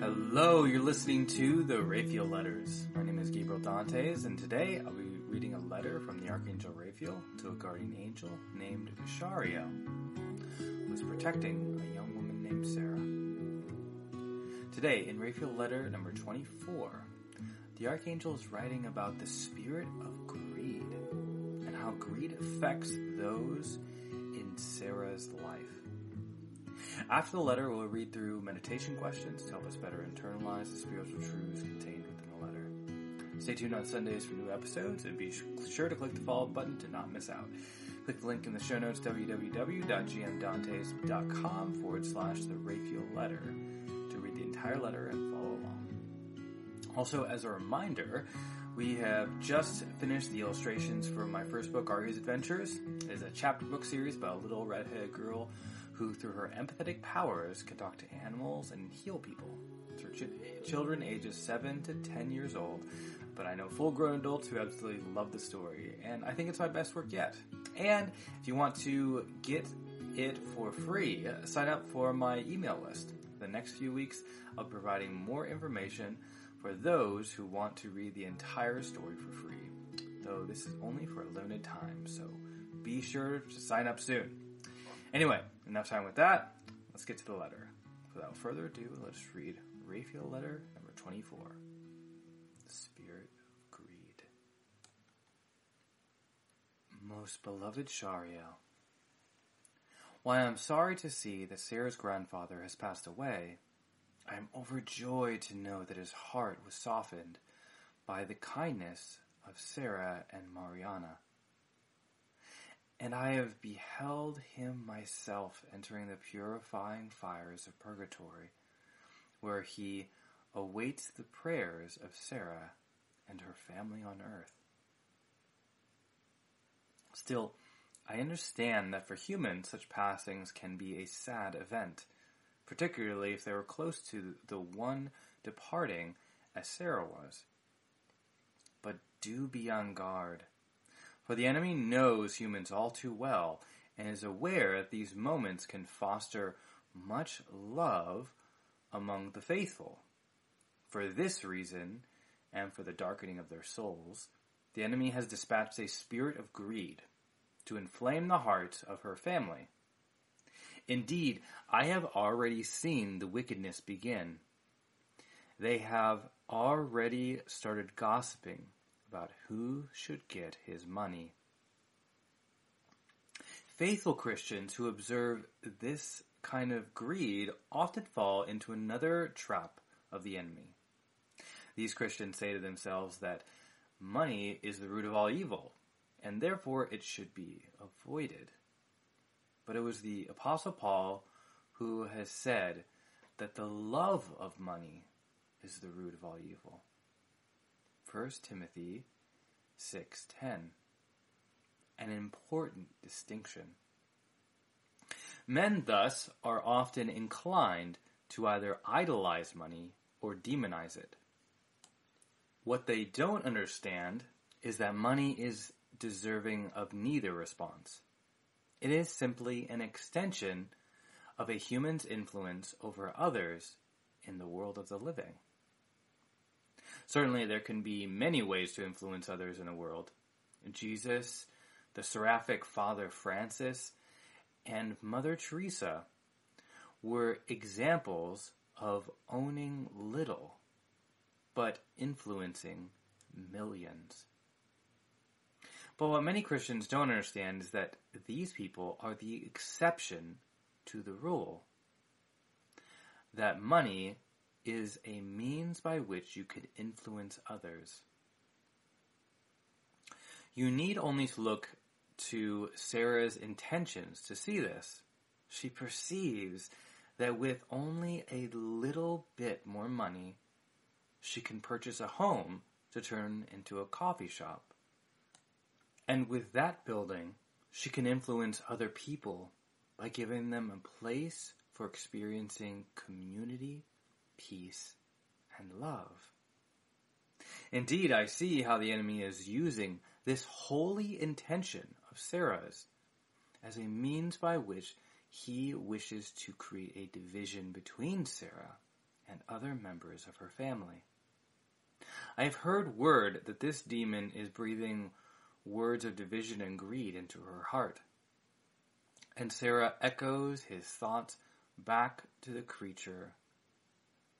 Hello, you're listening to the Raphael Letters. My name is Gabriel Dantes, and today I'll be reading a letter from the Archangel Raphael to a guardian angel named Shariel, who is protecting a young woman named Sarah. Today, in Raphael letter number 24, the Archangel is writing about the spirit of greed and how greed affects those in Sarah's life. After the letter, we'll read through meditation questions to help us better internalize the spiritual truths contained within the letter. Stay tuned on Sundays for new episodes and be sure to click the follow button to not miss out. Click the link in the show notes www.gmdantes.com forward slash the Raphael letter to read the entire letter and follow along. Also, as a reminder, we have just finished the illustrations for my first book, Aria's Adventures. It is a chapter book series about a little redheaded girl who, through her empathetic powers, can talk to animals and heal people. For ch- children ages 7 to 10 years old, but I know full grown adults who absolutely love the story, and I think it's my best work yet. And if you want to get it for free, uh, sign up for my email list. The next few weeks, I'll be providing more information for those who want to read the entire story for free. Though this is only for a limited time, so be sure to sign up soon. Anyway, enough time with that. Let's get to the letter. Without further ado, let's read Raphael letter number 24. The Spirit of Greed. Most beloved Shariel, while I am sorry to see that Sarah's grandfather has passed away, I am overjoyed to know that his heart was softened by the kindness of Sarah and Mariana and I have beheld him myself entering the purifying fires of purgatory, where he awaits the prayers of Sarah and her family on earth. Still, I understand that for humans such passings can be a sad event, particularly if they were close to the one departing as Sarah was. But do be on guard for the enemy knows humans all too well and is aware that these moments can foster much love among the faithful. For this reason, and for the darkening of their souls, the enemy has dispatched a spirit of greed to inflame the hearts of her family. Indeed, I have already seen the wickedness begin. They have already started gossiping about who should get his money. Faithful Christians who observe this kind of greed often fall into another trap of the enemy. These Christians say to themselves that money is the root of all evil, and therefore it should be avoided. But it was the Apostle Paul who has said that the love of money is the root of all evil. 1 Timothy 6:10. An important distinction. Men thus are often inclined to either idolize money or demonize it. What they don't understand is that money is deserving of neither response. It is simply an extension of a human's influence over others in the world of the living. Certainly, there can be many ways to influence others in the world. Jesus, the seraphic Father Francis, and Mother Teresa were examples of owning little, but influencing millions. But what many Christians don't understand is that these people are the exception to the rule. That money is a means by which you could influence others. You need only to look to Sarah's intentions to see this. She perceives that with only a little bit more money, she can purchase a home to turn into a coffee shop. And with that building, she can influence other people by giving them a place for experiencing community peace, and love. Indeed, I see how the enemy is using this holy intention of Sarah's as a means by which he wishes to create a division between Sarah and other members of her family. I have heard word that this demon is breathing words of division and greed into her heart. And Sarah echoes his thoughts back to the creature,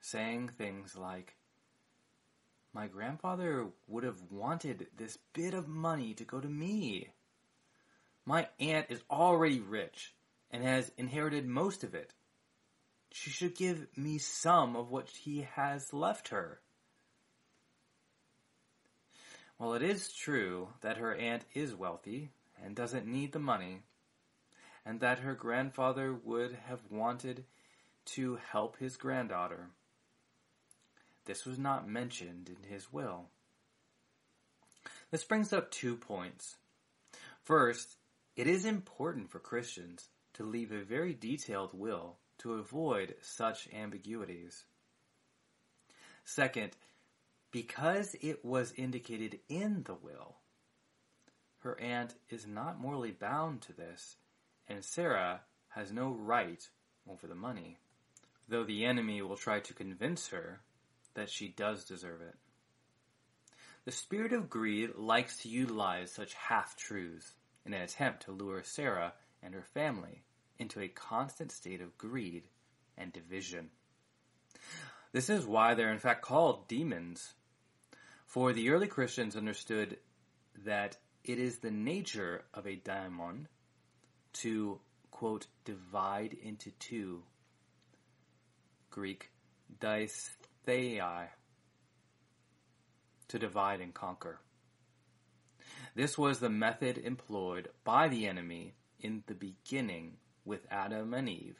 saying things like, My grandfather would have wanted this bit of money to go to me. My aunt is already rich and has inherited most of it. She should give me some of what he has left her. While it is true that her aunt is wealthy and doesn't need the money, and that her grandfather would have wanted to help his granddaughter, this was not mentioned in his will. This brings up two points. First, it is important for Christians to leave a very detailed will to avoid such ambiguities. Second, because it was indicated in the will, her aunt is not morally bound to this, and Sarah has no right over the money, though the enemy will try to convince her that she does deserve it. The spirit of greed likes to utilize such half truths in an attempt to lure Sarah and her family into a constant state of greed and division. This is why they're in fact called demons. For the early Christians understood that it is the nature of a daimon to, quote, divide into two. Greek, dysthei, to divide and conquer. This was the method employed by the enemy in the beginning with Adam and Eve,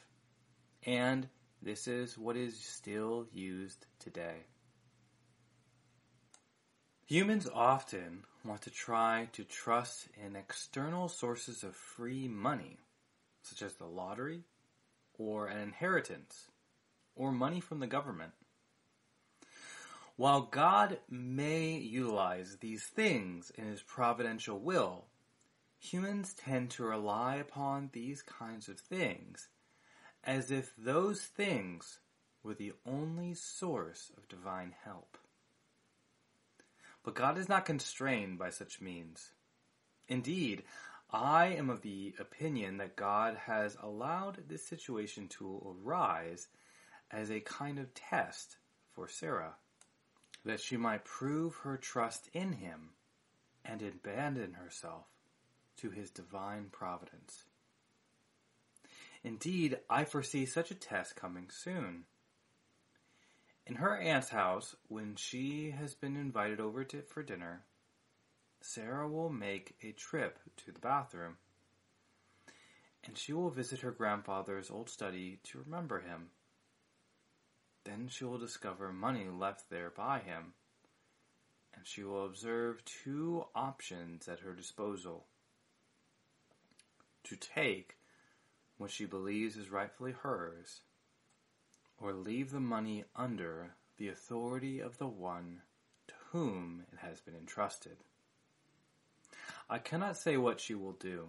and this is what is still used today. Humans often want to try to trust in external sources of free money, such as the lottery, or an inheritance, or money from the government. While God may utilize these things in His providential will, humans tend to rely upon these kinds of things as if those things were the only source of divine help. But God is not constrained by such means. Indeed, I am of the opinion that God has allowed this situation to arise as a kind of test for Sarah, that she might prove her trust in him and abandon herself to his divine providence. Indeed, I foresee such a test coming soon. In her aunt's house, when she has been invited over to, for dinner, Sarah will make a trip to the bathroom, and she will visit her grandfather's old study to remember him. Then she will discover money left there by him, and she will observe two options at her disposal to take what she believes is rightfully hers, or leave the money under the authority of the one to whom it has been entrusted. I cannot say what she will do.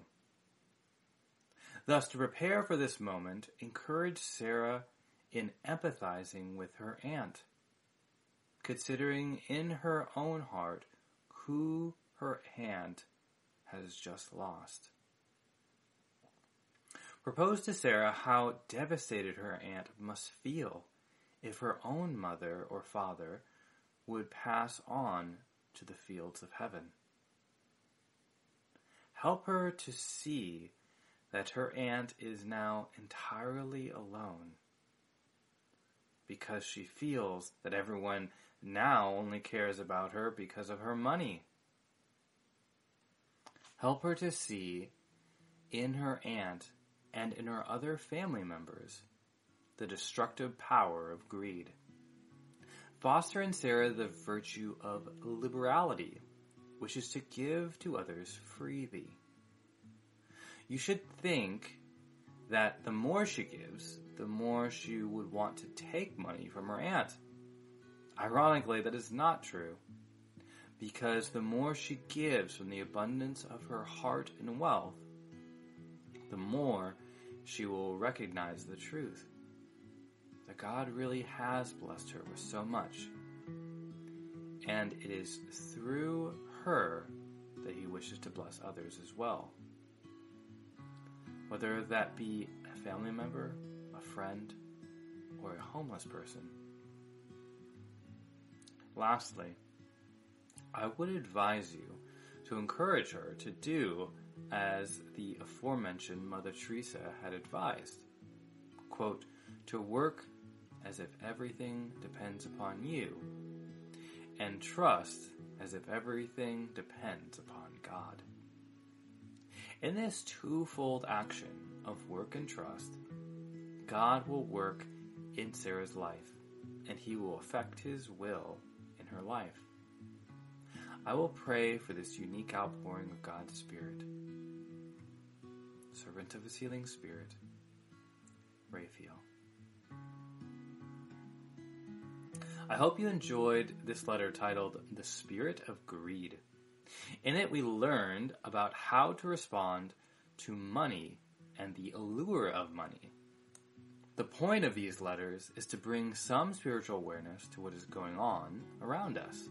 Thus, to prepare for this moment, encourage Sarah in empathizing with her aunt, considering in her own heart who her aunt has just lost. Propose to Sarah how devastated her aunt must feel if her own mother or father would pass on to the fields of heaven. Help her to see that her aunt is now entirely alone because she feels that everyone now only cares about her because of her money. Help her to see in her aunt and in her other family members the destructive power of greed. Foster in Sarah the virtue of liberality, which is to give to others freely. You should think that the more she gives, the more she would want to take money from her aunt. Ironically, that is not true, because the more she gives from the abundance of her heart and wealth, the more she will recognize the truth that God really has blessed her with so much. And it is through her that he wishes to bless others as well. Whether that be a family member, friend, or a homeless person. Lastly, I would advise you to encourage her to do as the aforementioned Mother Teresa had advised. Quote, to work as if everything depends upon you, and trust as if everything depends upon God. In this twofold action of work and trust, God will work in Sarah's life, and he will effect his will in her life. I will pray for this unique outpouring of God's Spirit. Servant of his healing Spirit, Raphael. I hope you enjoyed this letter titled The Spirit of Greed. In it, we learned about how to respond to money and the allure of money. The point of these letters is to bring some spiritual awareness to what is going on around us.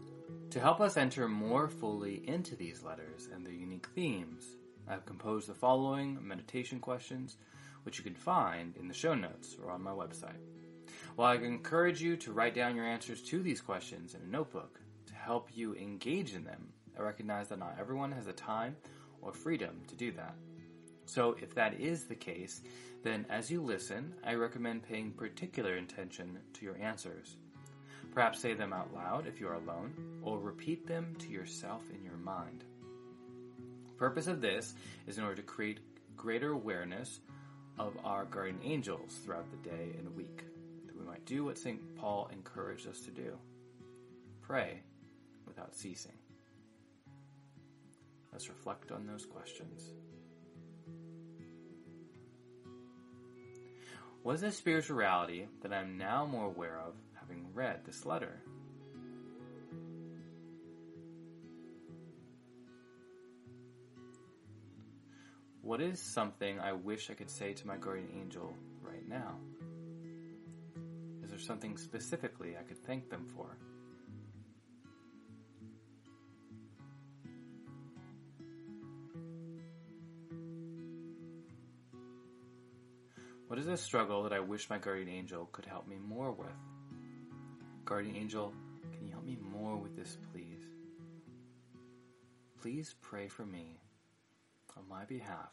To help us enter more fully into these letters and their unique themes, I have composed the following meditation questions, which you can find in the show notes or on my website. While I encourage you to write down your answers to these questions in a notebook to help you engage in them, I recognize that not everyone has the time or freedom to do that. So, if that is the case, then as you listen, I recommend paying particular attention to your answers. Perhaps say them out loud if you are alone, or repeat them to yourself in your mind. The purpose of this is in order to create greater awareness of our guardian angels throughout the day and week that we might do what St. Paul encouraged us to do pray without ceasing. Let's reflect on those questions. What is the spirituality that I am now more aware of having read this letter? What is something I wish I could say to my guardian angel right now? Is there something specifically I could thank them for? A struggle that I wish my guardian angel could help me more with? Guardian angel, can you help me more with this, please? Please pray for me on my behalf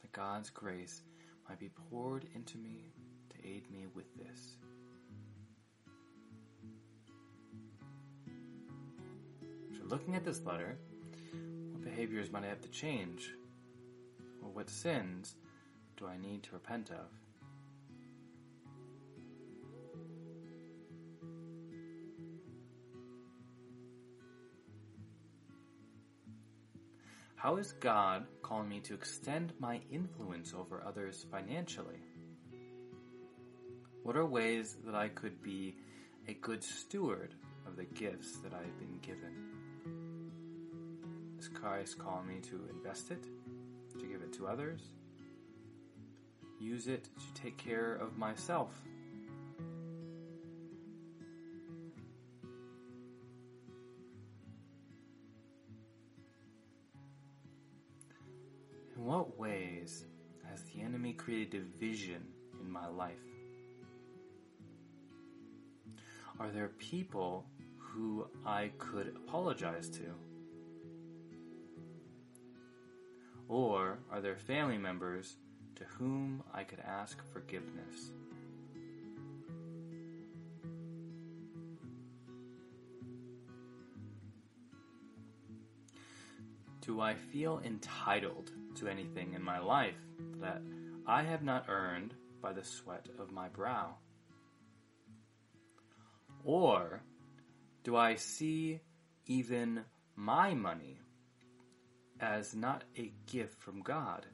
that God's grace might be poured into me to aid me with this. After looking at this letter, what behaviors might I have to change? Or what sins do I need to repent of? How is God calling me to extend my influence over others financially? What are ways that I could be a good steward of the gifts that I've been given? Is Christ calling me to invest it, to give it to others, use it to take care of myself? Division in my life? Are there people who I could apologize to? Or are there family members to whom I could ask forgiveness? Do I feel entitled to anything in my life that I have not earned by the sweat of my brow? Or do I see even my money as not a gift from God,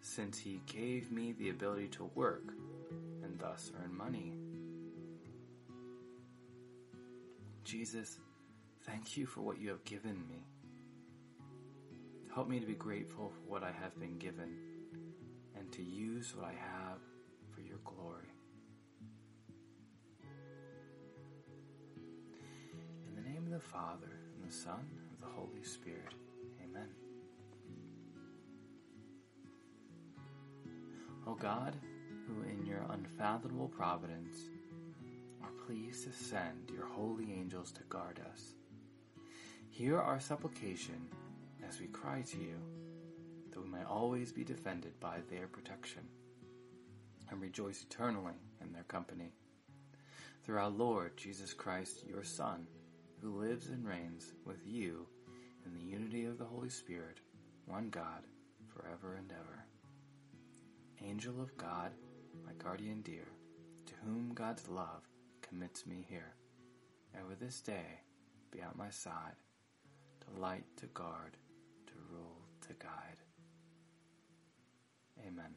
since He gave me the ability to work and thus earn money. Jesus, thank you for what you have given me. Help me to be grateful for what I have been given and to use what I have for your glory. In the name of the Father, and the Son, and the Holy Spirit. Amen. O God, who in your unfathomable providence are pleased to send your holy angels to guard us, hear our supplication as we cry to you that we may always be defended by their protection and rejoice eternally in their company. Through our Lord Jesus Christ, your Son, who lives and reigns with you in the unity of the Holy Spirit, one God, forever and ever. Angel of God, my guardian dear, to whom God's love commits me here, ever this day be at my side, to light, to guard, to rule, to guide. Amen.